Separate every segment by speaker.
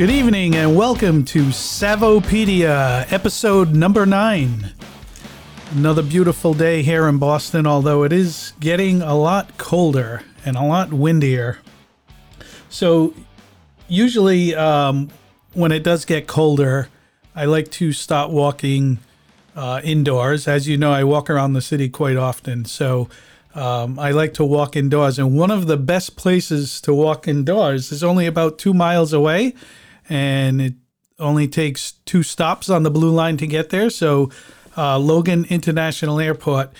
Speaker 1: Good evening and welcome to Savopedia, episode number nine. Another beautiful day here in Boston, although it is getting a lot colder and a lot windier. So, usually, um, when it does get colder, I like to start walking uh, indoors. As you know, I walk around the city quite often. So, um, I like to walk indoors, and one of the best places to walk indoors is only about two miles away, and it only takes two stops on the blue line to get there. So, uh, Logan International Airport,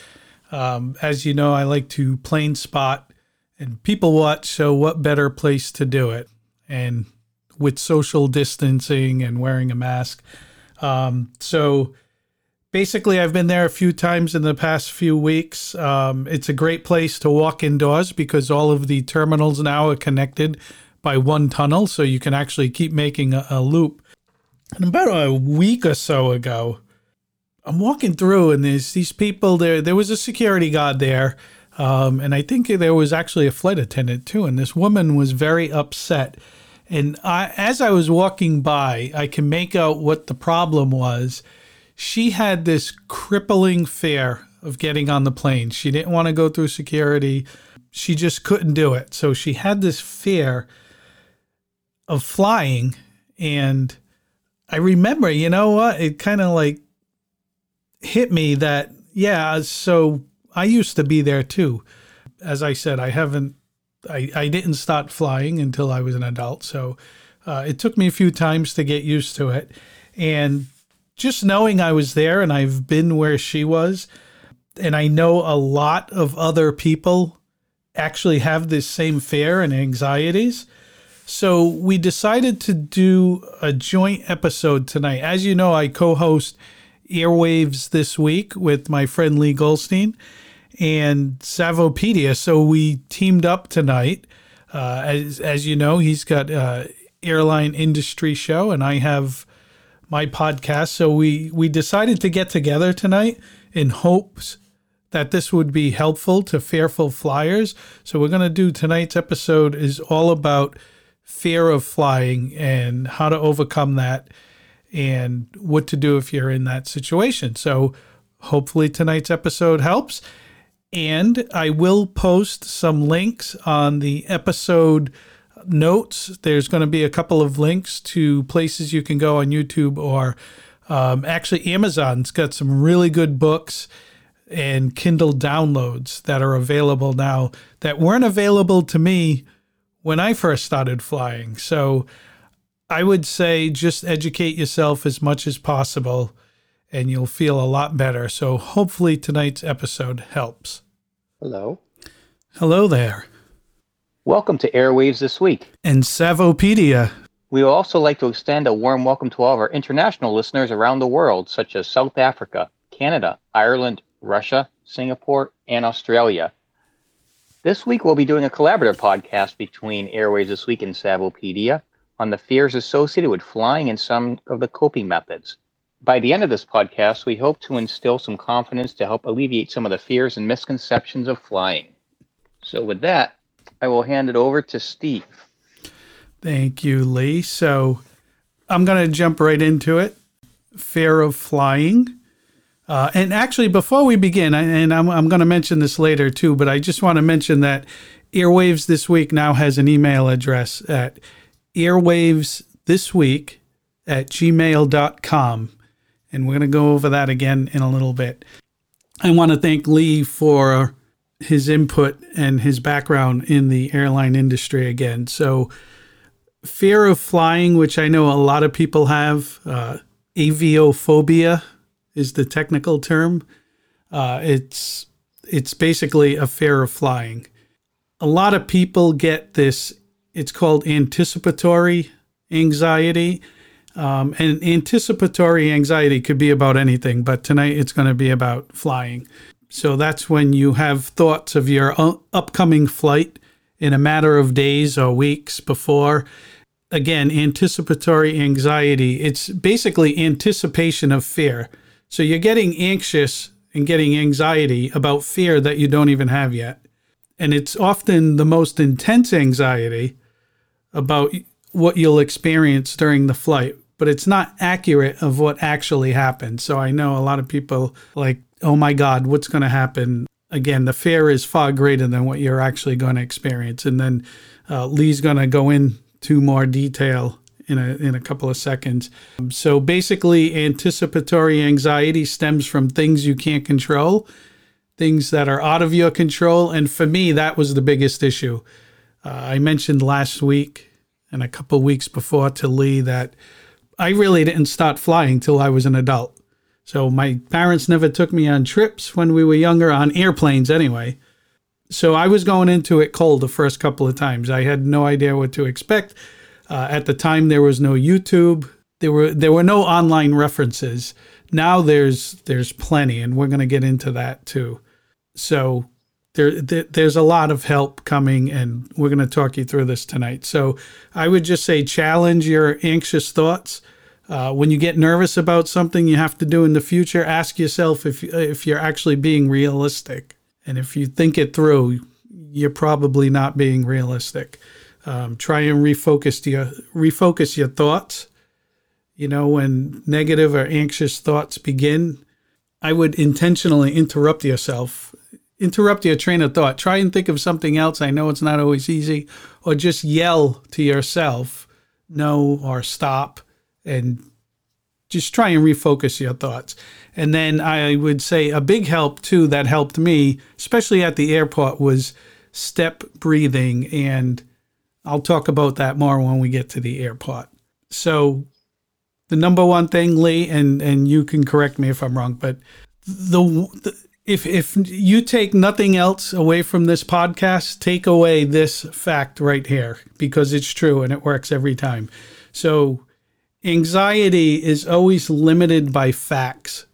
Speaker 1: um, as you know, I like to plane spot and people watch. So, what better place to do it? And with social distancing and wearing a mask. Um, so, basically i've been there a few times in the past few weeks um, it's a great place to walk indoors because all of the terminals now are connected by one tunnel so you can actually keep making a, a loop and about a week or so ago i'm walking through and there's these people there there was a security guard there um, and i think there was actually a flight attendant too and this woman was very upset and I, as i was walking by i can make out what the problem was she had this crippling fear of getting on the plane. She didn't want to go through security. She just couldn't do it. So she had this fear of flying. And I remember, you know what? It kind of like hit me that, yeah, so I used to be there too. As I said, I haven't, I, I didn't start flying until I was an adult. So uh, it took me a few times to get used to it. And just knowing I was there and I've been where she was, and I know a lot of other people actually have this same fear and anxieties. So we decided to do a joint episode tonight. As you know, I co host Airwaves this week with my friend Lee Goldstein and Savopedia. So we teamed up tonight. Uh, as, as you know, he's got a airline industry show, and I have my podcast. So we we decided to get together tonight in hopes that this would be helpful to fearful flyers. So we're going to do tonight's episode is all about fear of flying and how to overcome that and what to do if you're in that situation. So hopefully tonight's episode helps. And I will post some links on the episode notes. There's going to be a couple of links to places you can go on YouTube or um, actually Amazon's got some really good books and Kindle downloads that are available now that weren't available to me when I first started flying. So I would say just educate yourself as much as possible and you'll feel a lot better. So hopefully tonight's episode helps.
Speaker 2: Hello.
Speaker 1: Hello there.
Speaker 2: Welcome to Airwaves This Week.
Speaker 1: And Savopedia.
Speaker 2: We would also like to extend a warm welcome to all of our international listeners around the world, such as South Africa, Canada, Ireland, Russia, Singapore, and Australia. This week, we'll be doing a collaborative podcast between Airwaves This Week and Savopedia on the fears associated with flying and some of the coping methods. By the end of this podcast, we hope to instill some confidence to help alleviate some of the fears and misconceptions of flying. So, with that, I will hand it over to Steve.
Speaker 1: Thank you, Lee. So I'm going to jump right into it. Fear of flying. Uh, and actually, before we begin, and I'm, I'm going to mention this later too, but I just want to mention that Airwaves This Week now has an email address at airwavesthisweek at gmail.com. And we're going to go over that again in a little bit. I want to thank Lee for his input and his background in the airline industry again. So, fear of flying, which I know a lot of people have, uh, aviophobia is the technical term. Uh, it's it's basically a fear of flying. A lot of people get this. It's called anticipatory anxiety. Um, and anticipatory anxiety could be about anything, but tonight it's going to be about flying. So that's when you have thoughts of your upcoming flight in a matter of days or weeks before. Again, anticipatory anxiety. It's basically anticipation of fear. So you're getting anxious and getting anxiety about fear that you don't even have yet. And it's often the most intense anxiety about what you'll experience during the flight, but it's not accurate of what actually happened. So I know a lot of people like, oh my God, what's going to happen? Again, the fear is far greater than what you're actually going to experience. And then uh, Lee's going to go into more detail in a, in a couple of seconds. So basically, anticipatory anxiety stems from things you can't control, things that are out of your control. And for me, that was the biggest issue. Uh, I mentioned last week and a couple weeks before to Lee that I really didn't start flying till I was an adult. So my parents never took me on trips when we were younger, on airplanes anyway. So I was going into it cold the first couple of times. I had no idea what to expect. Uh, at the time, there was no YouTube. There were there were no online references. Now there's there's plenty, and we're going to get into that too. So there, there, there's a lot of help coming, and we're going to talk you through this tonight. So I would just say challenge your anxious thoughts. Uh, when you get nervous about something you have to do in the future, ask yourself if if you're actually being realistic, and if you think it through, you're probably not being realistic. Um, try and refocus your refocus your thoughts. You know, when negative or anxious thoughts begin, I would intentionally interrupt yourself, interrupt your train of thought. Try and think of something else. I know it's not always easy, or just yell to yourself, no, or stop, and just try and refocus your thoughts. And then I would say a big help too that helped me, especially at the airport, was step breathing and I'll talk about that more when we get to the airport. So, the number one thing, Lee, and and you can correct me if I'm wrong, but the, the if if you take nothing else away from this podcast, take away this fact right here because it's true and it works every time. So, anxiety is always limited by facts.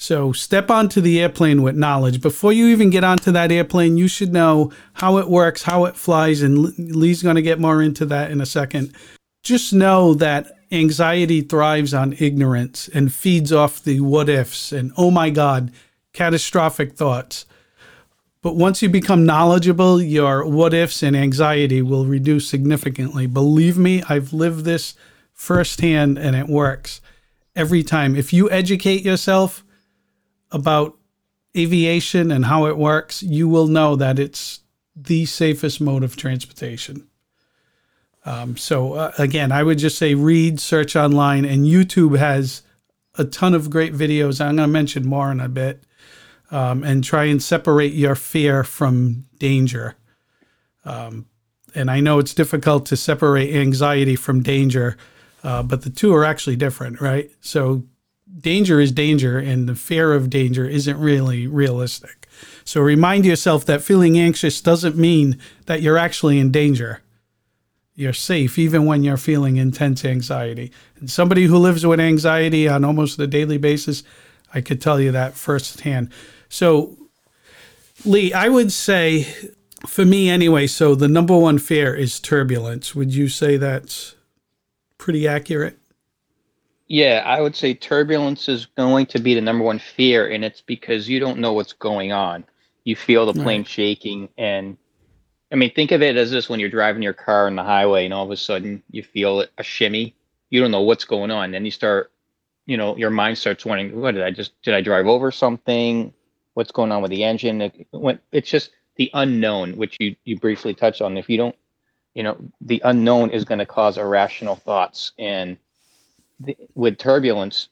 Speaker 1: So step onto the airplane with knowledge. Before you even get onto that airplane, you should know how it works, how it flies, and Lee's going to get more into that in a second. Just know that anxiety thrives on ignorance and feeds off the what ifs and oh my God, catastrophic thoughts. But once you become knowledgeable, your what ifs and anxiety will reduce significantly. Believe me, I've lived this firsthand and it works every time. If you educate yourself, about aviation and how it works, you will know that it's the safest mode of transportation. Um, so uh, again, I would just say read, search online, and YouTube has a ton of great videos. I'm going to mention more in a bit, um, and try and separate your fear from danger. Um, and I know it's difficult to separate anxiety from danger, uh, but the two are actually different, right? So danger is danger and the fear of danger isn't really realistic. So remind yourself that feeling anxious doesn't mean that you're actually in danger. You're safe even when you're feeling intense anxiety. And somebody who lives with anxiety on almost a daily basis, I could tell you that firsthand. So, Lee, I would say, for me anyway, so the number one fear is turbulence. Would you say that's pretty accurate?
Speaker 2: Yeah, I would say turbulence is going to be the number one fear, and it's because you don't know what's going on. You feel the plane right. shaking, and I mean, think of it as this: when you're driving your car on the highway, and all of a sudden you feel a shimmy. You don't know what's going on. Then you start, you know, your mind starts wondering, "What did I just? Did I drive over something? What's going on with the engine?" It, it's just the unknown, which you you briefly touched on. If you don't, you know, the unknown is going to cause irrational thoughts and the, with turbulence,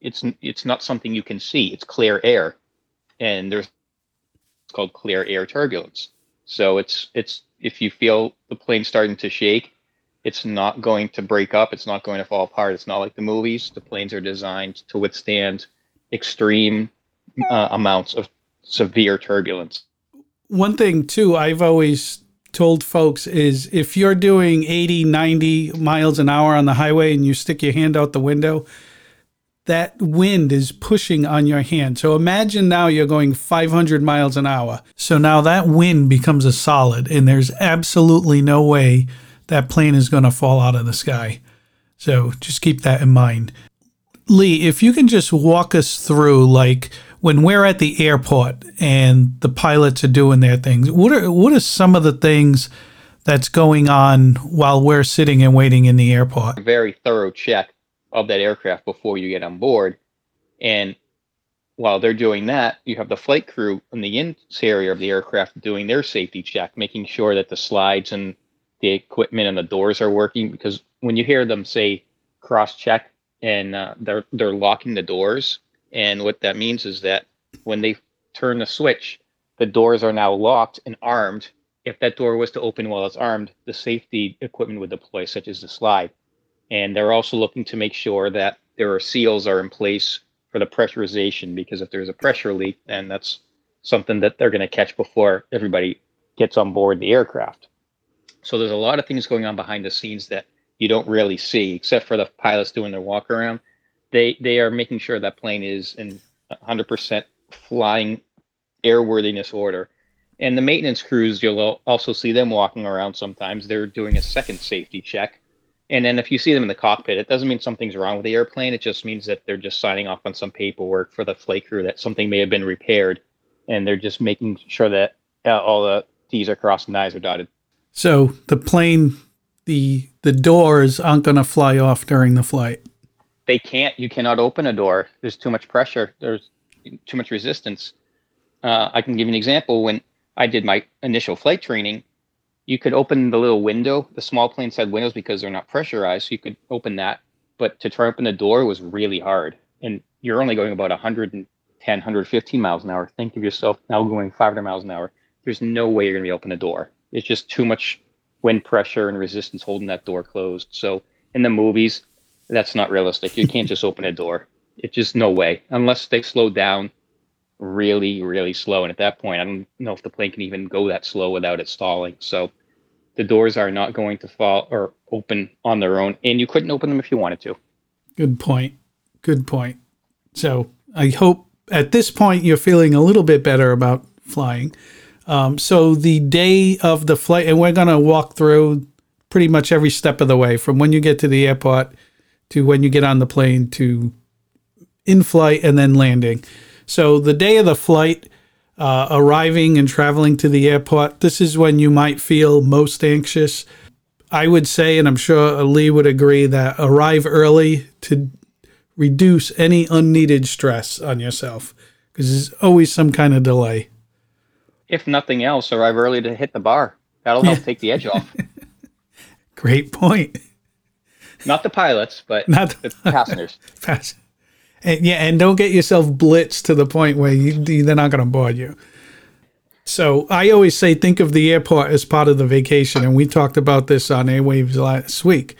Speaker 2: it's it's not something you can see. It's clear air, and there's it's called clear air turbulence. So it's it's if you feel the plane starting to shake, it's not going to break up. It's not going to fall apart. It's not like the movies. The planes are designed to withstand extreme uh, amounts of severe turbulence.
Speaker 1: One thing too, I've always told folks is if you're doing 80, 90 miles an hour on the highway and you stick your hand out the window, that wind is pushing on your hand. So imagine now you're going 500 miles an hour. So now that wind becomes a solid, and there's absolutely no way that plane is going to fall out of the sky. So just keep that in mind. Lee, if you can just walk us through, like, when we're at the airport and the pilots are doing their things, what are what are some of the things that's going on while we're sitting and waiting in the airport.
Speaker 2: Very thorough check of that aircraft before you get on board. And while they're doing that, you have the flight crew in the interior of the aircraft doing their safety check, making sure that the slides and the equipment and the doors are working. Because when you hear them say cross check and uh, they're they're locking the doors, and what that means is that when they turn the switch, the doors are now locked and armed. If that door was to open while it's armed, the safety equipment would deploy, such as the slide. And they're also looking to make sure that there are seals are in place for the pressurization because if there's a pressure leak, then that's something that they're going to catch before everybody gets on board the aircraft. So there's a lot of things going on behind the scenes that you don't really see, except for the pilots doing their walk around. They they are making sure that plane is in 100% flying airworthiness order. And the maintenance crews, you'll also see them walking around sometimes. They're doing a second safety check and then if you see them in the cockpit, it doesn't mean something's wrong with the airplane. It just means that they're just signing off on some paperwork for the flight crew that something may have been repaired, and they're just making sure that uh, all the T's are crossed and I's are dotted.
Speaker 1: So the plane, the the doors aren't going to fly off during the flight.
Speaker 2: They can't. You cannot open a door. There's too much pressure. There's too much resistance. Uh, I can give you an example. When I did my initial flight training, you could open the little window. The small planes had windows because they're not pressurized, so you could open that. But to try to open the door was really hard, and you're only going about 110, 115 miles an hour. Think of yourself now going 500 miles an hour. There's no way you're going to be open a door. It's just too much wind pressure and resistance holding that door closed. So in the movies, that's not realistic. You can't just open a door. It's just no way unless they slow down really, really slow. And at that point, I don't know if the plane can even go that slow without it stalling. So the doors are not going to fall or open on their own, and you couldn't open them if you wanted to.
Speaker 1: Good point. Good point. So I hope at this point you're feeling a little bit better about flying. Um, so the day of the flight, and we're going to walk through pretty much every step of the way from when you get to the airport to when you get on the plane to in flight and then landing. So the day of the flight, uh, arriving and traveling to the airport, this is when you might feel most anxious. I would say, and I'm sure Lee would agree, that arrive early to reduce any unneeded stress on yourself because there's always some kind of delay.
Speaker 2: If nothing else, arrive early to hit the bar. That'll help take the edge off.
Speaker 1: Great point.
Speaker 2: Not the pilots, but Not the, the passengers. Pass-
Speaker 1: and, yeah, and don't get yourself blitzed to the point where you, they're not going to board you. So I always say, think of the airport as part of the vacation, and we talked about this on Airwaves last week.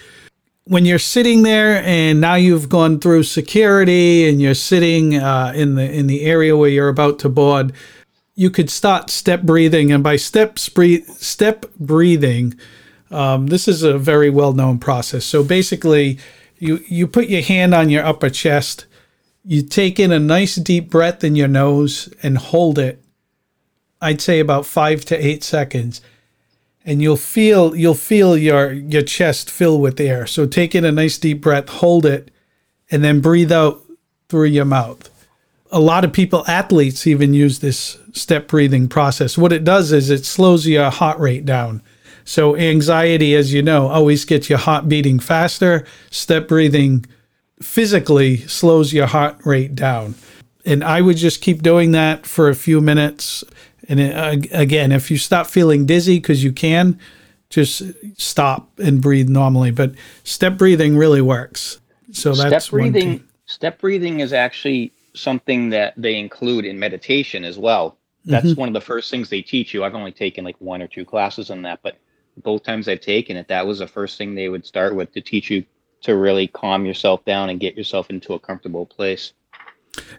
Speaker 1: When you're sitting there, and now you've gone through security, and you're sitting uh, in the in the area where you're about to board, you could start step breathing, and by step step breathing, um, this is a very well known process. So basically, you you put your hand on your upper chest you take in a nice deep breath in your nose and hold it. I'd say about five to eight seconds. And you'll feel you'll feel your your chest fill with air. So take in a nice deep breath, hold it, and then breathe out through your mouth. A lot of people, athletes, even use this step breathing process. What it does is it slows your heart rate down. So anxiety, as you know, always gets your heart beating faster. Step breathing physically slows your heart rate down. And I would just keep doing that for a few minutes. And it, uh, again, if you stop feeling dizzy, because you can, just stop and breathe normally. But step breathing really works. So that's
Speaker 2: step breathing. Step breathing is actually something that they include in meditation as well. That's mm-hmm. one of the first things they teach you. I've only taken like one or two classes on that, but both times I've taken it, that was the first thing they would start with to teach you to really calm yourself down and get yourself into a comfortable place.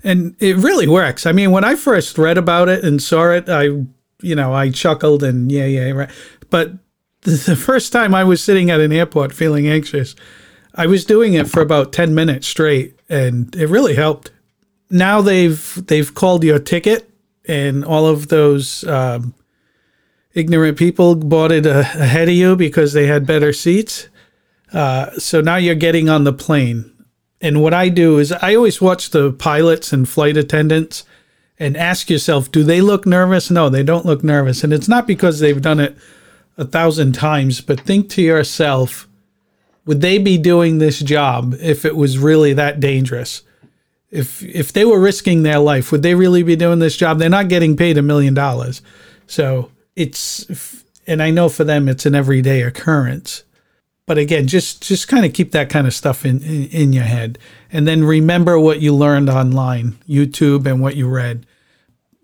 Speaker 1: And it really works. I mean, when I first read about it and saw it, I, you know, I chuckled and yeah, yeah, right. But the first time I was sitting at an airport feeling anxious, I was doing it for about 10 minutes straight and it really helped. Now they've they've called your ticket and all of those um, ignorant people bought it ahead of you because they had better seats. Uh, so now you're getting on the plane. And what I do is I always watch the pilots and flight attendants and ask yourself, do they look nervous? No, they don't look nervous. And it's not because they've done it a thousand times, but think to yourself, would they be doing this job if it was really that dangerous? If if they were risking their life, would they really be doing this job? They're not getting paid a million dollars. So it's and I know for them it's an everyday occurrence. But again, just just kind of keep that kind of stuff in, in, in your head. And then remember what you learned online, YouTube and what you read.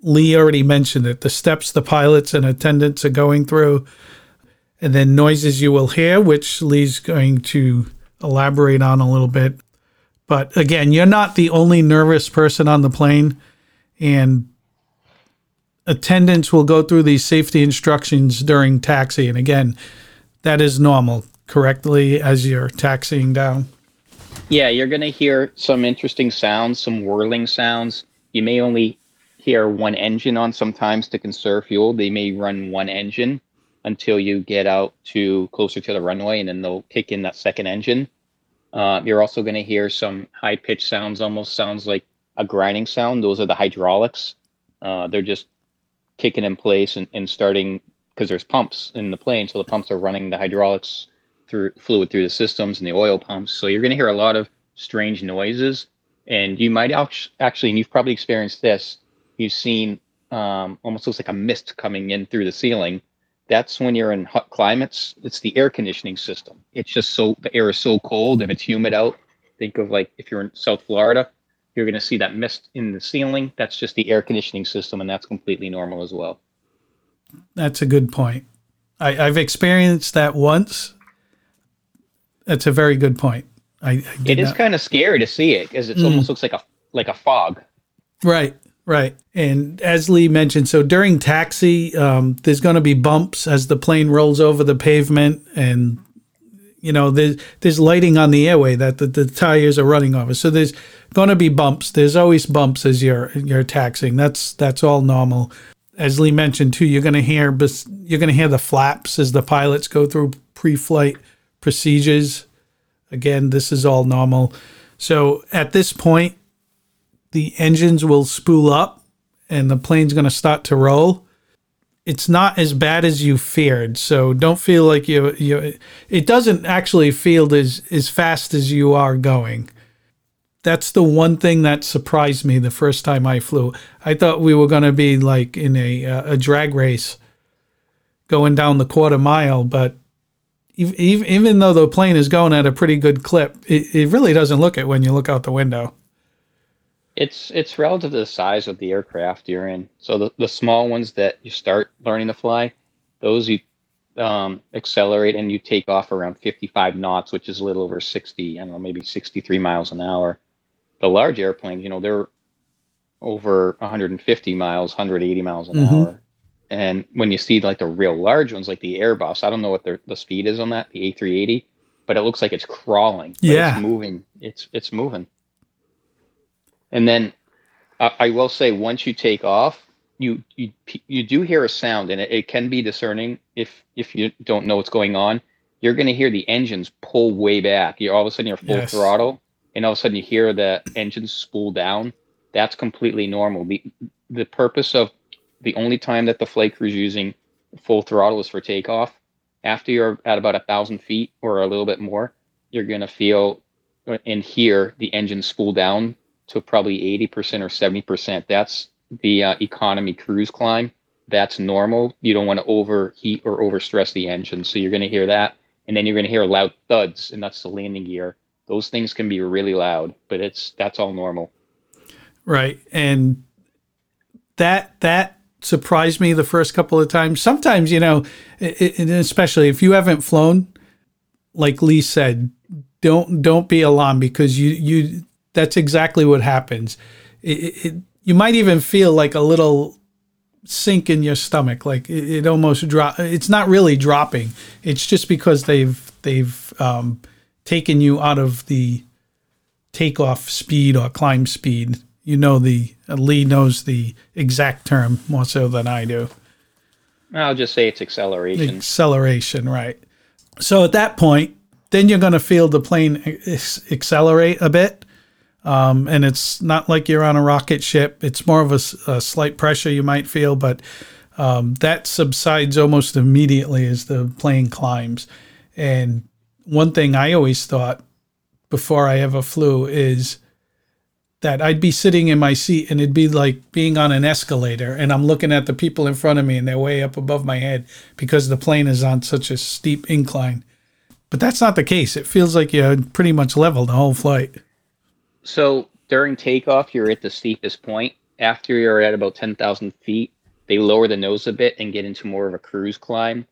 Speaker 1: Lee already mentioned it. The steps the pilots and attendants are going through, and then noises you will hear, which Lee's going to elaborate on a little bit. But again, you're not the only nervous person on the plane, and attendants will go through these safety instructions during taxi. And again, that is normal, correctly, as you're taxiing down.
Speaker 2: Yeah, you're going to hear some interesting sounds, some whirling sounds. You may only hear one engine on sometimes to conserve fuel. They may run one engine until you get out to closer to the runway, and then they'll kick in that second engine. Uh, you're also going to hear some high pitched sounds, almost sounds like a grinding sound. Those are the hydraulics. Uh, they're just kicking in place and, and starting because there's pumps in the plane, so the pumps are running the hydraulics through fluid through the systems and the oil pumps. So you're going to hear a lot of strange noises, and you might actually, and you've probably experienced this. You've seen um, almost looks like a mist coming in through the ceiling that's when you're in hot climates. It's the air conditioning system. It's just so the air is so cold and it's humid out. Think of like if you're in South Florida, you're going to see that mist in the ceiling. That's just the air conditioning system, and that's completely normal as well.
Speaker 1: That's a good point. I, have experienced that once. That's a very good point. I, I
Speaker 2: it is kind of scary to see it because it mm. almost looks like a like a fog.
Speaker 1: Right. Right. And as Lee mentioned, so during taxi, um, there's going to be bumps as the plane rolls over the pavement, and you know there's there's lighting on the airway that the, the tires are running over. So there's going to be bumps. There's always bumps as you're you're taxiing. That's that's all normal. As Lee mentioned too, you're going to hear you're going to hear the flaps as the pilots go through pre-flight procedures. Again, this is all normal. So at this point, the engines will spool up and the plane's going to start to roll. It's not as bad as you feared, so don't feel like you you. It doesn't actually feel as as fast as you are going. That's the one thing that surprised me the first time I flew. I thought we were going to be like in a a drag race, going down the quarter mile, but even even though the plane is going at a pretty good clip, it, it really doesn't look it when you look out the window.
Speaker 2: It's it's relative to the size of the aircraft you're in. So the, the small ones that you start learning to fly, those you um, accelerate and you take off around 55 knots, which is a little over 60, I don't know, maybe 63 miles an hour. The large airplanes, you know, they're over 150 miles, 180 miles an mm-hmm. hour. And when you see like the real large ones, like the Airbus, I don't know what their, the speed is on that, the A380, but it looks like it's crawling.
Speaker 1: Yeah,
Speaker 2: it's moving. It's it's moving. And then uh, I will say, once you take off, you you you do hear a sound, and it, it can be discerning if if you don't know what's going on. You're going to hear the engines pull way back. You all of a sudden you're full yes. throttle, and all of a sudden you hear the engines spool down. That's completely normal. the The purpose of the only time that the flight crew is using full throttle is for takeoff. After you're at about a thousand feet or a little bit more, you're going to feel and hear the engine spool down to probably 80% or 70%. That's the uh, economy cruise climb. That's normal. You don't want to overheat or overstress the engine. So you're going to hear that. And then you're going to hear loud thuds, and that's the landing gear. Those things can be really loud, but it's that's all normal.
Speaker 1: Right. And that that surprised me the first couple of times. Sometimes, you know, and especially if you haven't flown, like Lee said, don't don't be alarmed because you you that's exactly what happens. It, it, you might even feel like a little sink in your stomach, like it, it almost drop. It's not really dropping. It's just because they've they've um, taken you out of the takeoff speed or climb speed. You know the uh, Lee knows the exact term more so than I do.
Speaker 2: I'll just say it's acceleration.
Speaker 1: Acceleration, right? So at that point, then you're going to feel the plane accelerate a bit, um, and it's not like you're on a rocket ship. It's more of a, a slight pressure you might feel, but um, that subsides almost immediately as the plane climbs. And one thing I always thought before I ever flew is that I'd be sitting in my seat and it'd be like being on an escalator and I'm looking at the people in front of me and they're way up above my head because the plane is on such a steep incline. But that's not the case. It feels like you're pretty much level the whole flight.
Speaker 2: So during takeoff, you're at the steepest point. After you're at about 10,000 feet, they lower the nose a bit and get into more of a cruise climb.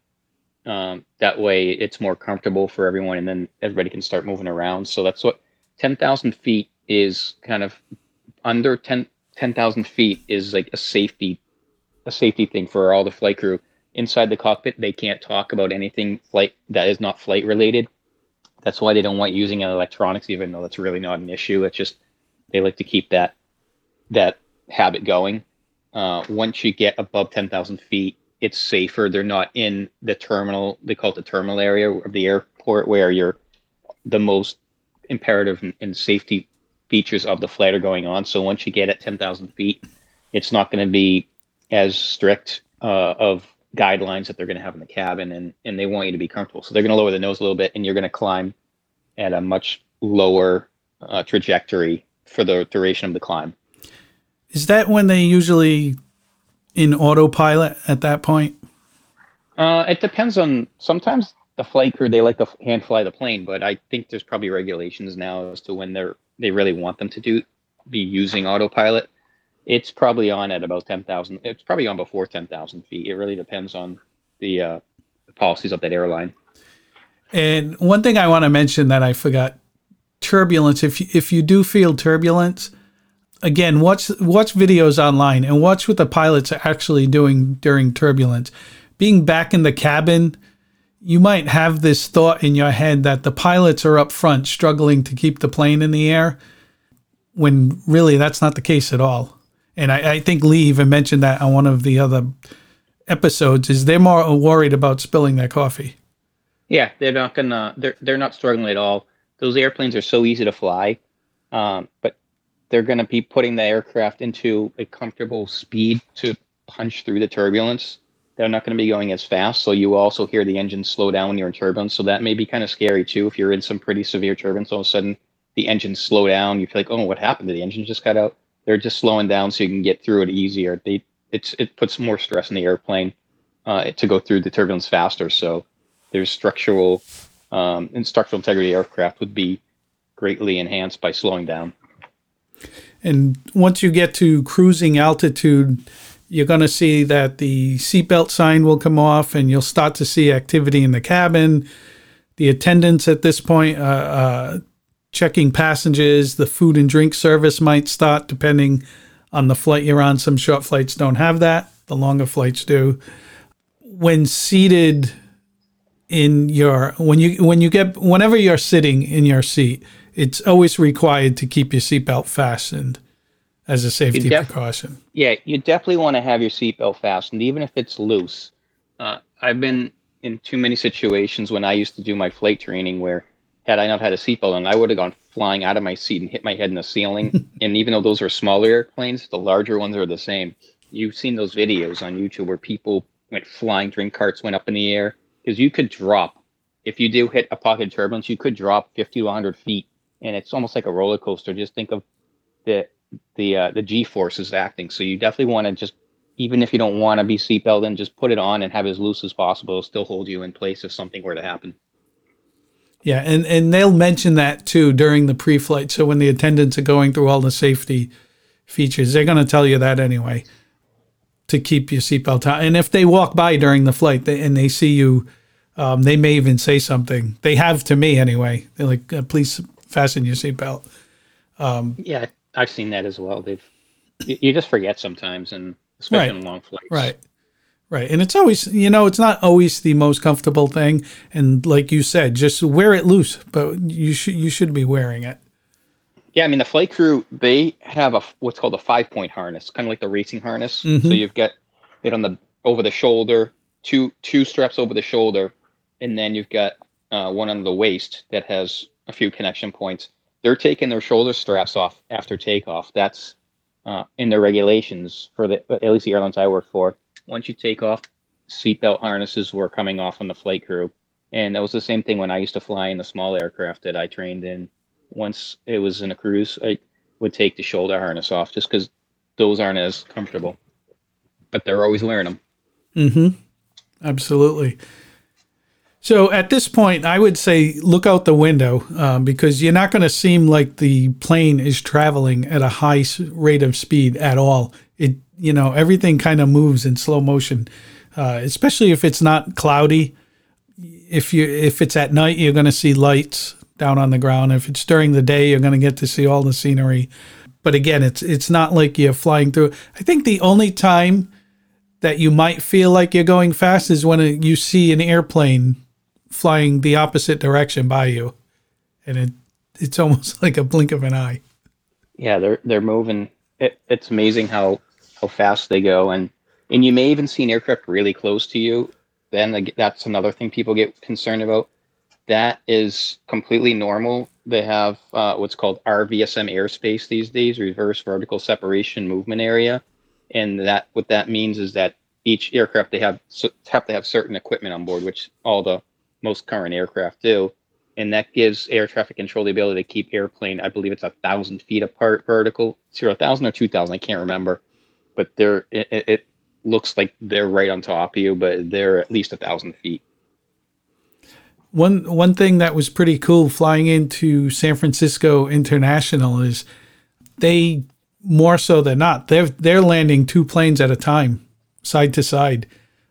Speaker 2: Um, that way, it's more comfortable for everyone, and then everybody can start moving around. So that's what 10,000 feet is kind of under 10 10,000 feet is like a safety a safety thing for all the flight crew inside the cockpit they can't talk about anything flight that is not flight related that's why they don't want using electronics even though that's really not an issue. It's just they like to keep that that habit going. Uh, once you get above 10,000 feet it's safer. They're not in the terminal they call it the terminal area of the airport where you're the most imperative and, safety features of the flight are going on. So once you get at 10,000 feet, it's not going to be as strict uh, of guidelines that they're going to have in the cabin, and and they want you to be comfortable. So they're going to lower the nose a little bit, and you're going to climb at a much lower uh, trajectory for the duration of the climb.
Speaker 1: Is that when they usually in autopilot at that point?
Speaker 2: Uh, it depends on. Sometimes the flight crew they like to hand fly the plane, but I think there's probably regulations now as to when they're they really want them to do be using autopilot. It's probably on at about ten thousand. It's probably on before ten thousand feet. It really depends on the, uh, policies of that airline.
Speaker 1: And one thing I want to mention that I forgot: turbulence. If you, if you do feel turbulence, again, watch watch videos online and watch what the pilots are actually doing during turbulence. Being back in the cabin, you might have this thought in your head that the pilots are up front struggling to keep the plane in the air, when really that's not the case at all. And I, I think Lee even mentioned that on one of the other episodes. Is they're more worried about spilling their coffee?
Speaker 2: Yeah, they're not gonna. They're they're not struggling at all. Those airplanes are so easy to fly, um, but they're going to be putting the aircraft into a comfortable speed to punch through the turbulence they're not going to be going as fast. So you also hear the engine slow down when you're in turbulence. So that may be kind of scary too. If you're in some pretty severe turbulence, all of a sudden the engine slow down. You feel like, oh, what happened? to the engine just got out? They're just slowing down so you can get through it easier. They it's it puts more stress in the airplane uh, to go through the turbulence faster. So there's structural um, and structural integrity aircraft would be greatly enhanced by slowing down.
Speaker 1: And once you get to cruising altitude, you're going to see that the seatbelt sign will come off and you'll start to see activity in the cabin. The attendants at this point uh, uh, checking passengers. The food and drink service might start depending on the flight you're on. Some short flights don't have that, the longer flights do. When seated in your when you when you get whenever you're sitting in your seat, it's always required to keep your seatbelt fastened as a safety def- precaution.
Speaker 2: Yeah, you definitely want to have your seatbelt fastened, even if it's loose. Uh, I've been in too many situations when I used to do my flight training where had I not had a seatbelt on, I would have gone flying out of my seat and hit my head in the ceiling. and even though those are smaller airplanes, the larger ones are the same. You've seen those videos on YouTube where people went flying, drink carts went up in the air because you could drop. If you do hit a pocket of turbulence, you could drop 50 to 100 feet, and it's almost like a roller coaster. Just think of the the uh, the G force is acting. So you definitely want to just even if you don't want to be seatbelt in, just put it on and have it as loose as possible. It'll still hold you in place if something were to happen.
Speaker 1: Yeah, and, and they'll mention that too during the pre-flight. So when the attendants are going through all the safety features, they're going to tell you that anyway to keep your seatbelt on. And if they walk by during the flight they, and they see you, um, they may even say something. They have to me anyway. They're like, uh, "Please fasten your seatbelt."
Speaker 2: Um, yeah, I've seen that as well. They've you just forget sometimes, and especially right. on long flights.
Speaker 1: Right. Right. And it's always, you know, it's not always the most comfortable thing. And like you said, just wear it loose, but you should you should be wearing it.
Speaker 2: Yeah, I mean the flight crew they have a what's called a five point harness, kind of like the racing harness. Mm-hmm. So you've got it on the over the shoulder, two two straps over the shoulder, and then you've got uh, one on the waist that has a few connection points they're taking their shoulder straps off after takeoff. That's uh, in their regulations for the at least the airlines I work for. Once you take off, seatbelt harnesses were coming off on the flight crew. And that was the same thing when I used to fly in the small aircraft that I trained in. Once it was in a cruise, I would take the shoulder harness off just because those aren't as comfortable. But they're always wearing them.
Speaker 1: Mm-hmm. Absolutely. So at this point, I would say look out the window um, because you're not going to seem like the plane is traveling at a high rate of speed at all. It, you know, everything kind of moves in slow motion, uh, especially if it's not cloudy. If you if it's at night, you're going to see lights down on the ground. If it's during the day, you're going to get to see all the scenery. But again, it's it's not like you're flying through. I think the only time that you might feel like you're going fast is when you see an airplane flying the opposite direction by you, and it it's almost like a blink of an eye.
Speaker 2: Yeah, they're they're moving. It, it's amazing how how fast they go, and and you may even see an aircraft really close to you. Then that's another thing people get concerned about. That is completely normal. They have uh, what's called RVSM airspace these days, reverse vertical separation movement area, and that what that means is that each aircraft they have have to have certain equipment on board, which all the most current aircraft do. And that gives air traffic control the ability to keep airplane, I believe it's a thousand feet apart vertical, zero thousand or two thousand, I can't remember. But they're it, it looks like they're right on top of you, but they're at least a thousand feet.
Speaker 1: One one thing that was pretty cool flying into San Francisco International is they more so than not they're they're landing two planes at a time, side to side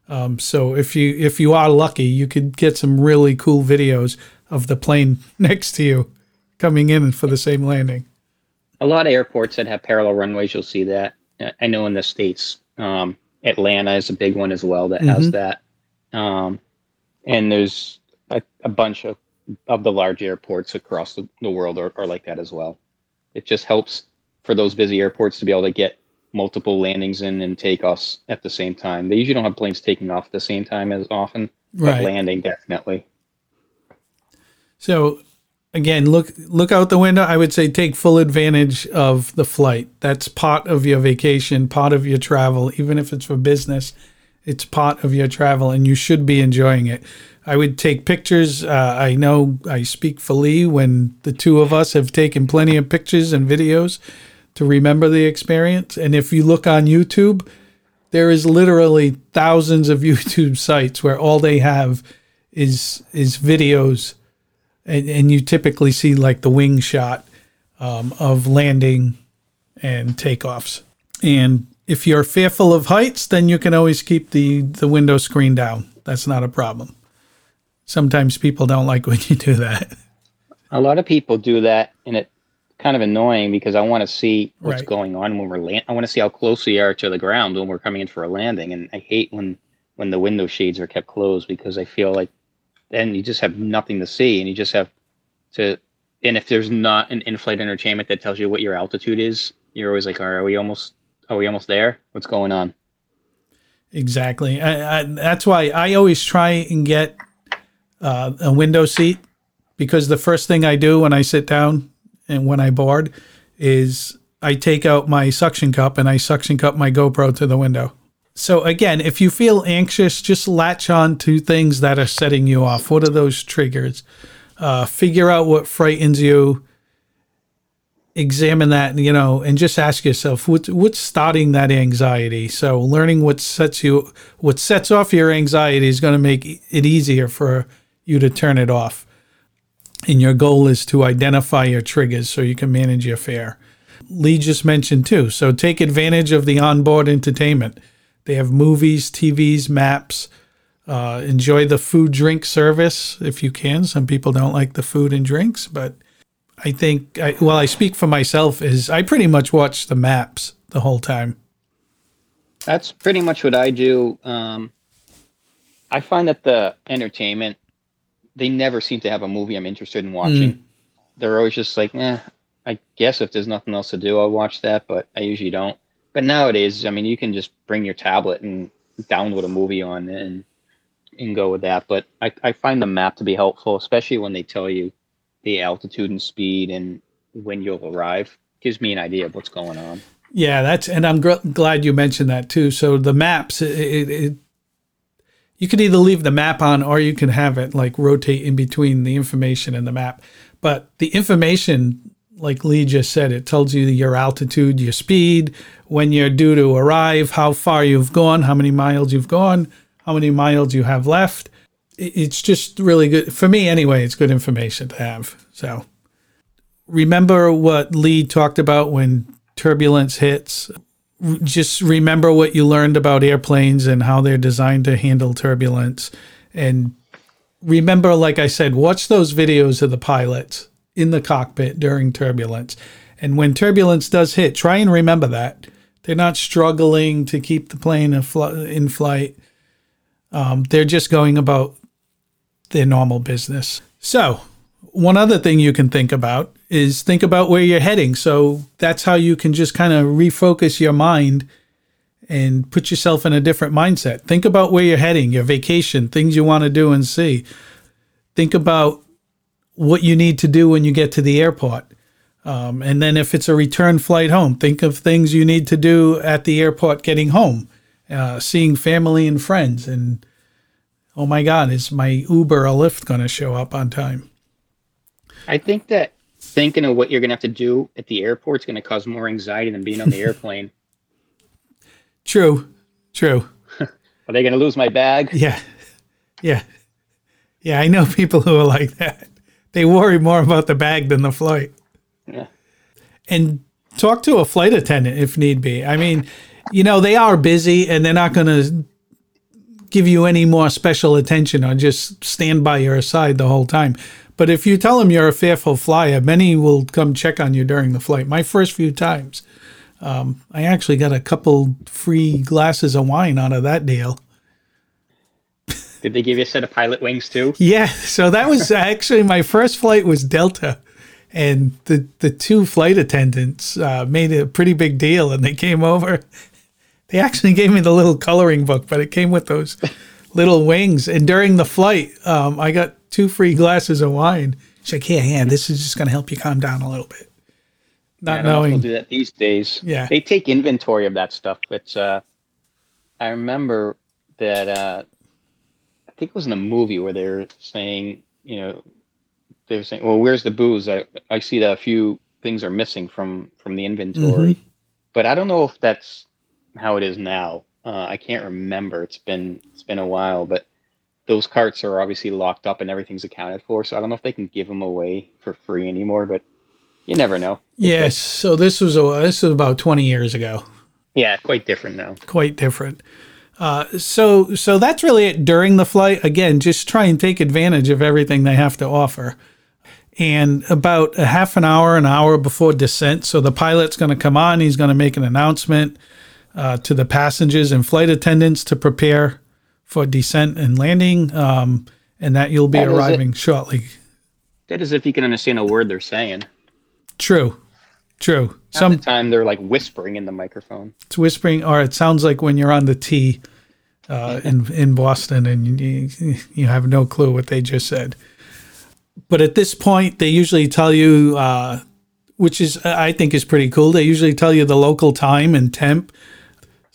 Speaker 1: um, so if you if you are lucky, you could get some really cool videos of the plane next to you coming in for the same landing.
Speaker 2: A lot of airports that have parallel runways, you'll see that. I know in the states, um, Atlanta is a big one as well that mm-hmm. has that. Um, and there's a, a, bunch of of the large airports across the, the world are, are like that as well. It just helps for those busy airports to be able to get multiple landings in and takeoffs at the same time. They usually don't have planes taking off at the same time as often, right. but landing definitely.
Speaker 1: So again, look look out the window. I would say take full advantage of the flight. That's part of your vacation, part of your travel, even if it's for business. It's part of your travel, and you should be enjoying it. I would take pictures. Uh, I know I speak for Lee when the two of us have taken plenty of pictures and videos to remember the experience. And if you look on YouTube, there is literally thousands of YouTube sites where all they have is is videos, and, and you typically see like the wing shot um, of landing and takeoffs. And if you're fearful of heights, then you can always keep the the window screen down. That's not a problem. Sometimes people don't like when you do that.
Speaker 2: A lot of people do that, and it kind of annoying because I want to see what's right. going on when we're land. I want to see how close we are to the ground when we're coming in for a landing, and I hate when when the window shades are kept closed because I feel like then you just have nothing to see, and you just have to. And if there's not an in-flight entertainment that tells you what your altitude is, you're always like, "Are we almost? Are we almost there? What's going on?"
Speaker 1: Exactly. I, I, that's why I always try and get uh, a window seat because the first thing I do when I sit down and when I board is I take out my suction cup and I suction cup my GoPro to the window. So again, if you feel anxious, just latch on to things that are setting you off. What are those triggers? Uh, figure out what frightens you. Examine that, you know, and just ask yourself what, what's starting that anxiety. So learning what sets you, what sets off your anxiety is going to make it easier for you to turn it off. And your goal is to identify your triggers so you can manage your fare. Lee just mentioned too. So take advantage of the onboard entertainment. They have movies, TVs, maps. Uh, enjoy the food drink service if you can. Some people don't like the food and drinks, but I think, I, well, I speak for myself, is I pretty much watch the maps the whole time.
Speaker 2: That's pretty much what I do. Um, I find that the entertainment they never seem to have a movie I'm interested in watching. Mm. They're always just like, eh, I guess if there's nothing else to do, I'll watch that, but I usually don't. But nowadays, I mean, you can just bring your tablet and download a movie on and and go with that. But I, I find the map to be helpful, especially when they tell you the altitude and speed and when you'll arrive. Gives me an idea of what's going on.
Speaker 1: Yeah, that's and I'm gr- glad you mentioned that too. So the maps, it, it, it, you could either leave the map on or you can have it like rotate in between the information and the map. But the information, like Lee just said, it tells you your altitude, your speed, when you're due to arrive, how far you've gone, how many miles you've gone, how many miles you have left. It's just really good for me anyway. It's good information to have. So remember what Lee talked about when turbulence hits. Just remember what you learned about airplanes and how they're designed to handle turbulence. And remember, like I said, watch those videos of the pilots in the cockpit during turbulence. And when turbulence does hit, try and remember that. They're not struggling to keep the plane in flight. Um, they're just going about their normal business. So, one other thing you can think about is think about where you're heading. So that's how you can just kind of refocus your mind and put yourself in a different mindset. Think about where you're heading, your vacation, things you want to do and see. Think about what you need to do when you get to the airport. Um, and then if it's a return flight home, think of things you need to do at the airport getting home, uh, seeing family and friends. And oh my God, is my Uber or Lyft going to show up on time?
Speaker 2: I think that thinking of what you're going to have to do at the airport is going to cause more anxiety than being on the airplane.
Speaker 1: True. True.
Speaker 2: are they going to lose my bag?
Speaker 1: Yeah. Yeah. Yeah, I know people who are like that. They worry more about the bag than the flight.
Speaker 2: Yeah.
Speaker 1: And talk to a flight attendant if need be. I mean, you know, they are busy and they're not going to give you any more special attention or just stand by your side the whole time. But if you tell them you're a fearful flyer, many will come check on you during the flight. My first few times, um, I actually got a couple free glasses of wine out of that deal.
Speaker 2: Did they give you a set of pilot wings too?
Speaker 1: Yeah. So that was actually my first flight was Delta. And the, the two flight attendants uh, made a pretty big deal and they came over. They actually gave me the little coloring book, but it came with those little wings. And during the flight, um, I got two free glasses of wine. She's like, "Here, hand. This is just going to help you calm down a little bit."
Speaker 2: Not yeah, knowing. do that these days.
Speaker 1: Yeah,
Speaker 2: they take inventory of that stuff. It's. Uh, I remember that. Uh, think it was in a movie where they were saying, you know, they were saying, "Well, where's the booze?" I I see that a few things are missing from from the inventory, mm-hmm. but I don't know if that's how it is now. Uh, I can't remember. It's been it's been a while, but those carts are obviously locked up and everything's accounted for. So I don't know if they can give them away for free anymore, but you never know.
Speaker 1: Yes. So this was a, this was about 20 years ago.
Speaker 2: Yeah, quite different now.
Speaker 1: Quite different. Uh, so so that's really it during the flight. Again, just try and take advantage of everything they have to offer. And about a half an hour, an hour before descent, so the pilot's going to come on. He's going to make an announcement uh, to the passengers and flight attendants to prepare for descent and landing, um, and that you'll be that arriving shortly.
Speaker 2: That is if you can understand a word they're saying.
Speaker 1: True, true.
Speaker 2: Half Some the time they're like whispering in the microphone.
Speaker 1: It's whispering, or it sounds like when you're on the T uh, in in Boston and you, you have no clue what they just said. But at this point, they usually tell you, uh, which is I think is pretty cool. They usually tell you the local time and temp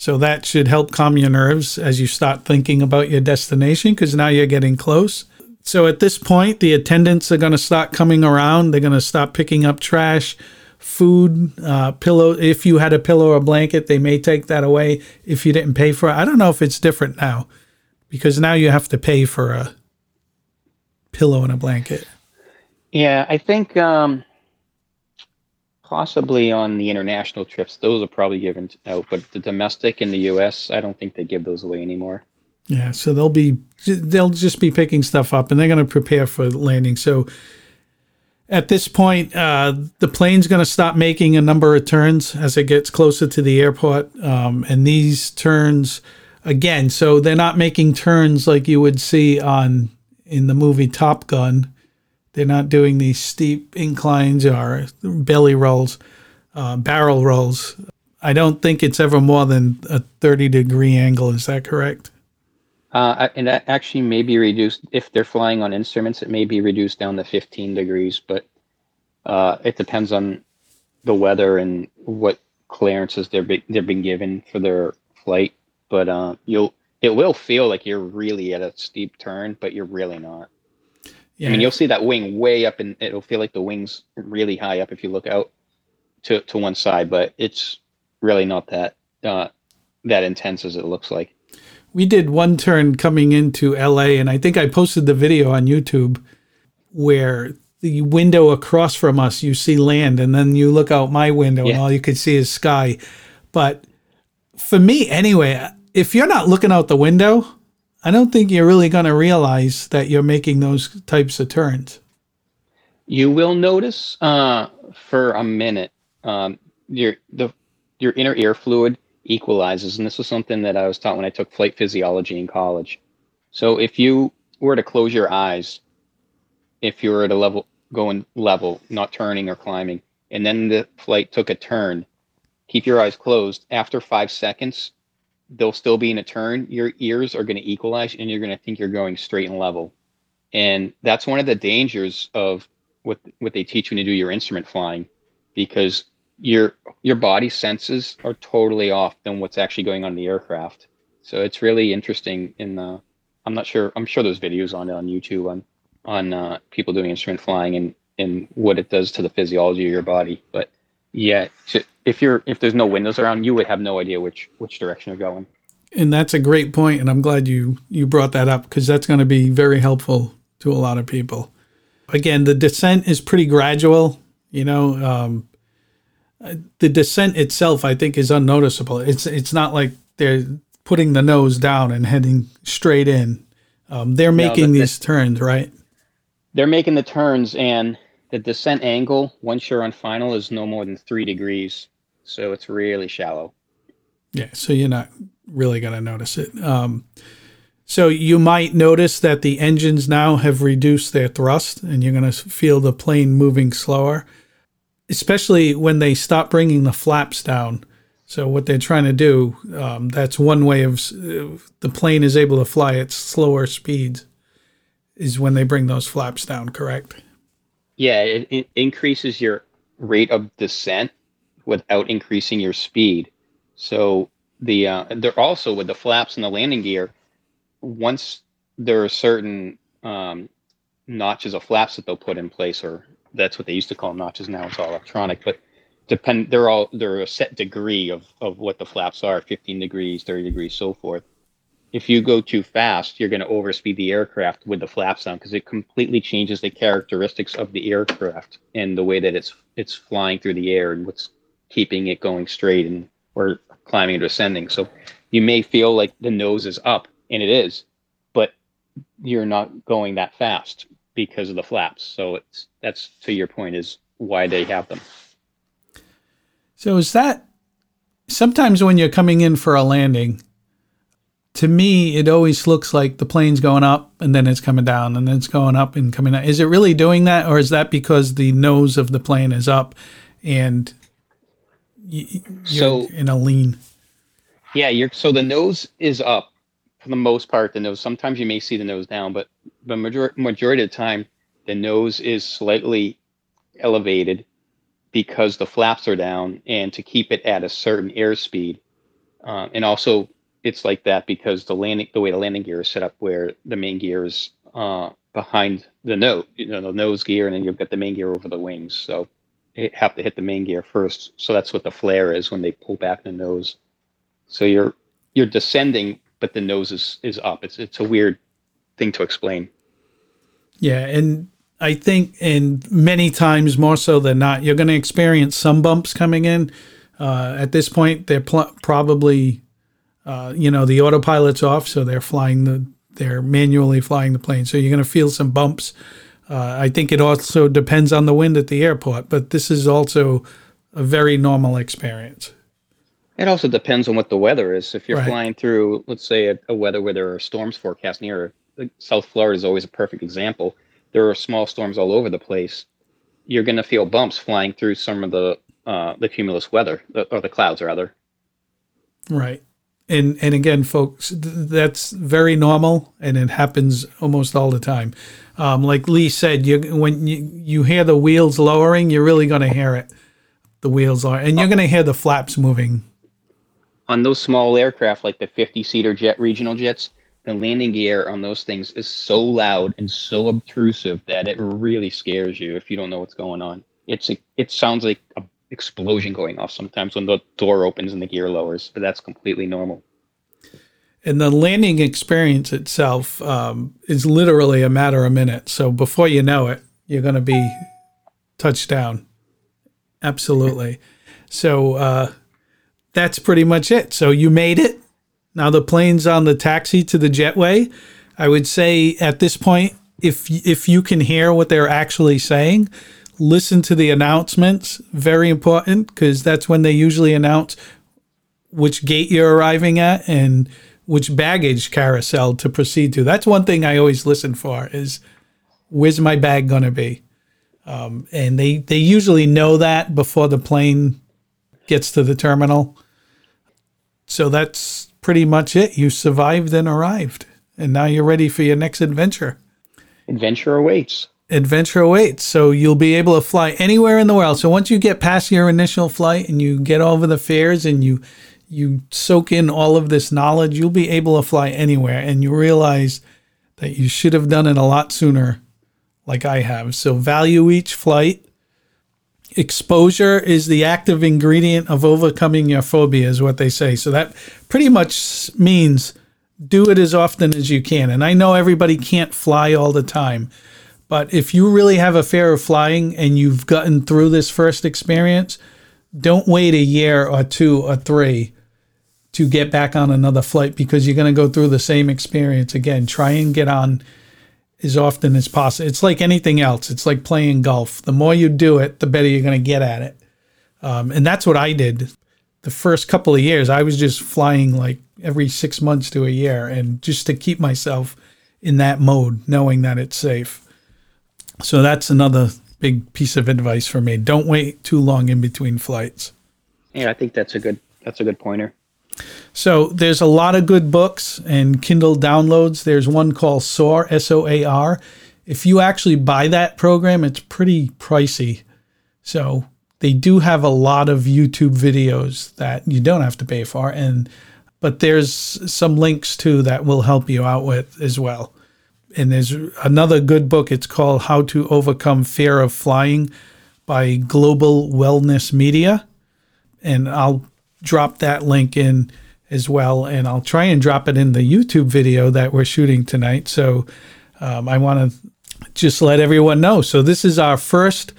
Speaker 1: so that should help calm your nerves as you start thinking about your destination because now you're getting close. So at this point, the attendants are going to start coming around. They're going to stop picking up trash, food, uh, pillow. If you had a pillow or a blanket, they may take that away if you didn't pay for it. I don't know if it's different now because now you have to pay for a pillow and a blanket.
Speaker 2: Yeah, I think um, possibly on the international trips, those are probably given out. But the domestic in the U.S., I don't think they give those away anymore.
Speaker 1: Yeah, so they'll be they'll just be picking stuff up, and they're going to prepare for landing. So at this point, uh, the plane's going to stop making a number of turns as it gets closer to the airport, um, and these turns again. So they're not making turns like you would see on in the movie Top Gun they're not doing these steep inclines or belly rolls, uh, barrel rolls. I don't think it's ever more than a 30 degree angle. Is that correct?
Speaker 2: Uh, and that actually may be reduced if they're flying on instruments. It may be reduced down to 15 degrees, but uh, it depends on the weather and what clearances they're be, they've been given for their flight, but uh, you'll it will feel like you're really at a steep turn, but you're really not. Yeah. I mean, you'll see that wing way up, and it'll feel like the wing's really high up if you look out to to one side, but it's really not that uh, that intense as it looks like.
Speaker 1: We did one turn coming into LA, and I think I posted the video on YouTube where the window across from us you see land, and then you look out my window, yeah. and all you can see is sky. But for me, anyway, if you're not looking out the window, I don't think you're really going to realize that you're making those types of turns.
Speaker 2: You will notice uh, for a minute um, your the your inner ear fluid equalizes, and this was something that I was taught when I took flight physiology in college. So if you were to close your eyes, if you were at a level going level, not turning or climbing, and then the flight took a turn, keep your eyes closed. After five seconds, they'll still be in a turn. Your ears are going to equalize, and you're going to think you're going straight and level. And that's one of the dangers of what what they teach you do your instrument flying, because your your body senses are totally off than what's actually going on in the aircraft. So it's really interesting. In the, I'm not sure. I'm sure there's videos on it on YouTube on on uh, people doing instrument flying and and what it does to the physiology of your body. But yeah, if you're if there's no windows around, you would have no idea which which direction you're going.
Speaker 1: And that's a great point, and I'm glad you you brought that up because that's going to be very helpful to a lot of people. Again, the descent is pretty gradual. You know, um, the descent itself, I think, is unnoticeable. It's it's not like they're putting the nose down and heading straight in. Um, they're making no, the, these turns, right?
Speaker 2: They're making the turns, and the descent angle once you're on final is no more than three degrees, so it's really shallow.
Speaker 1: Yeah, so you're not really gonna notice it. Um, so you might notice that the engines now have reduced their thrust, and you're gonna feel the plane moving slower especially when they stop bringing the flaps down. So what they're trying to do, um, that's one way of uh, the plane is able to fly at slower speeds, is when they bring those flaps down. Correct?
Speaker 2: Yeah, it, it increases your rate of descent without increasing your speed. So the uh, they're also with the flaps and the landing gear. Once there are certain um, notches of flaps that they'll put in place, or that's what they used to call notches. Now it's all electronic, but depend. They're all they're a set degree of of what the flaps are: 15 degrees, 30 degrees, so forth. If you go too fast, you're going to overspeed the aircraft with the flaps on because it completely changes the characteristics of the aircraft and the way that it's it's flying through the air and what's keeping it going straight and or climbing or descending. So you may feel like the nose is up, and it is, but you're not going that fast because of the flaps. So it's that's to your point is why they have them.
Speaker 1: So is that sometimes when you're coming in for a landing, to me it always looks like the plane's going up and then it's coming down and then it's going up and coming down. Is it really doing that or is that because the nose of the plane is up and you're so, in a lean?
Speaker 2: Yeah, you're so the nose is up for the most part, the nose. Sometimes you may see the nose down, but the major- majority of the time, the nose is slightly elevated because the flaps are down and to keep it at a certain airspeed. Uh, and also, it's like that because the landing, the way the landing gear is set up, where the main gear is uh, behind the nose, you know, the nose gear, and then you've got the main gear over the wings. So you have to hit the main gear first. So that's what the flare is when they pull back the nose. So you're you're descending but the nose is is up. It's it's a weird thing to explain.
Speaker 1: Yeah, and I think in many times more so than not, you're going to experience some bumps coming in. Uh, at this point, they're pl- probably, uh, you know, the autopilot's off, so they're flying the they're manually flying the plane. So you're going to feel some bumps. Uh, I think it also depends on the wind at the airport, but this is also a very normal experience.
Speaker 2: It also depends on what the weather is. If you're right. flying through, let's say, a, a, weather where there are storms forecast near, South Florida is always a perfect example. There are small storms all over the place. You're going to feel bumps flying through some of the uh, the cumulus weather or the clouds, rather.
Speaker 1: Right, and and again, folks, that's very normal, and it happens almost all the time. Um, like Lee said, you when you, you hear the wheels lowering, you're really going to hear it the wheels are, and you're going to hear the flaps moving.
Speaker 2: On those small aircraft, like the 50 seater jet regional jets, the landing gear on those things is so loud and so obtrusive that it really scares you if you don't know what's going on. It's a, it sounds like an explosion going off sometimes when the door opens and the gear lowers, but that's completely normal.
Speaker 1: And the landing experience itself um, is literally a matter of minutes. So before you know it, you're going to be touched down. Absolutely. So uh, that's pretty much it. So you made it. Now the plane's on the taxi to the jetway. I would say at this point, if if you can hear what they're actually saying, listen to the announcements. Very important because that's when they usually announce which gate you're arriving at and which baggage carousel to proceed to. That's one thing I always listen for is where's my bag going to be? Um, and they, they usually know that before the plane gets to the terminal. So that's pretty much it. You survived and arrived, and now you're ready for your next adventure.
Speaker 2: Adventure awaits.
Speaker 1: Adventure awaits. So you'll be able to fly anywhere in the world. So once you get past your initial flight and you get over the fears and you you soak in all of this knowledge, you'll be able to fly anywhere and you realize that you should have done it a lot sooner like I have. So value each flight. Exposure is the active ingredient of overcoming your phobia, is what they say. So that pretty much means do it as often as you can. And I know everybody can't fly all the time, but if you really have a fear of flying and you've gotten through this first experience, don't wait a year or two or three to get back on another flight because you're going to go through the same experience again. Try and get on as often as possible. It's like anything else. It's like playing golf. The more you do it, the better you're going to get at it. Um, and that's what I did. The first couple of years, I was just flying like every six months to a year, and just to keep myself in that mode, knowing that it's safe. So that's another big piece of advice for me. Don't wait too long in between flights.
Speaker 2: Yeah, I think that's a good that's a good pointer.
Speaker 1: So there's a lot of good books and Kindle downloads. There's one called SOAR, S O A R. If you actually buy that program, it's pretty pricey. So they do have a lot of YouTube videos that you don't have to pay for and but there's some links too that will help you out with as well. And there's another good book. It's called How to Overcome Fear of Flying by Global Wellness Media. And I'll drop that link in as well. And I'll try and drop it in the YouTube video that we're shooting tonight. So um, I want to just let everyone know. So this is our first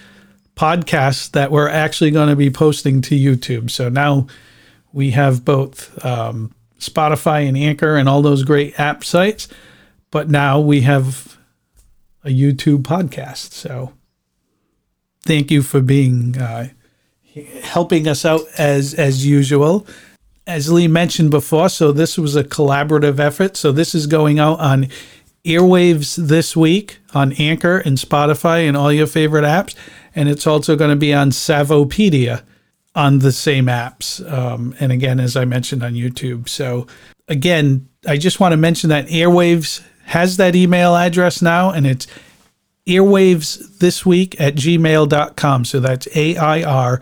Speaker 1: podcast that we're actually going to be posting to YouTube. So now we have both um, Spotify and Anchor and all those great app sites, but now we have a YouTube podcast. So thank you for being uh, helping us out as as usual. As Lee mentioned before, so this was a collaborative effort. So this is going out on airwaves this week on Anchor and Spotify and all your favorite apps, and it's also going to be on Savopedia on the same apps. Um, and again, as I mentioned on YouTube. So again, I just want to mention that Airwaves has that email address now, and it's airwaves this week at gmail.com. So that's A I R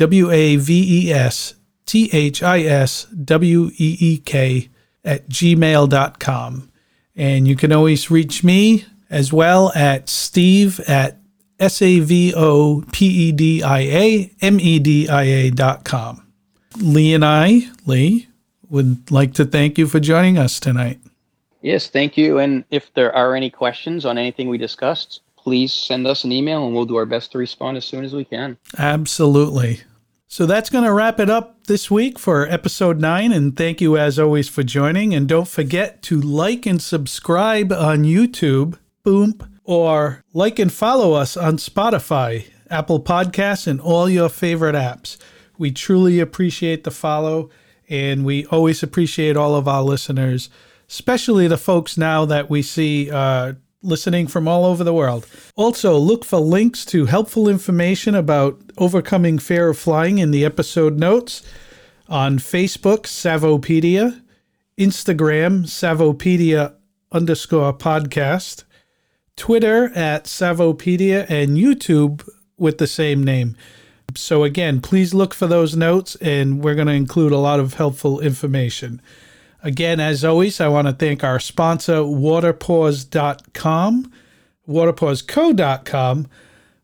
Speaker 1: W A V E S T H I S W E E K at gmail.com. And you can always reach me as well at steve at S A V O P E D I A M E D I A dot com. Lee and I, Lee, would like to thank you for joining us tonight.
Speaker 2: Yes, thank you. And if there are any questions on anything we discussed, please send us an email and we'll do our best to respond as soon as we can.
Speaker 1: Absolutely. So that's going to wrap it up this week for episode nine. And thank you, as always, for joining. And don't forget to like and subscribe on YouTube, boom, or like and follow us on Spotify, Apple Podcasts, and all your favorite apps. We truly appreciate the follow, and we always appreciate all of our listeners especially the folks now that we see uh, listening from all over the world. Also, look for links to helpful information about overcoming fear of flying in the episode notes on Facebook, Savopedia, Instagram, Savopedia underscore podcast, Twitter at Savopedia, and YouTube with the same name. So, again, please look for those notes, and we're going to include a lot of helpful information. Again, as always, I want to thank our sponsor, waterpaws.com, waterpawsco.com.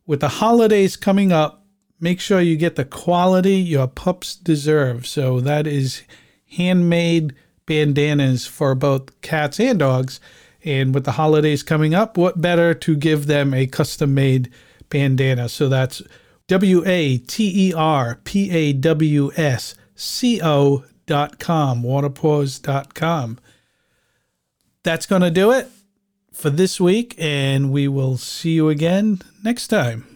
Speaker 1: With the holidays coming up, make sure you get the quality your pups deserve. So, that is handmade bandanas for both cats and dogs. And with the holidays coming up, what better to give them a custom made bandana? So that's W A T E R P A W S C O dot com, dot com. That's going to do it for this week, and we will see you again next time.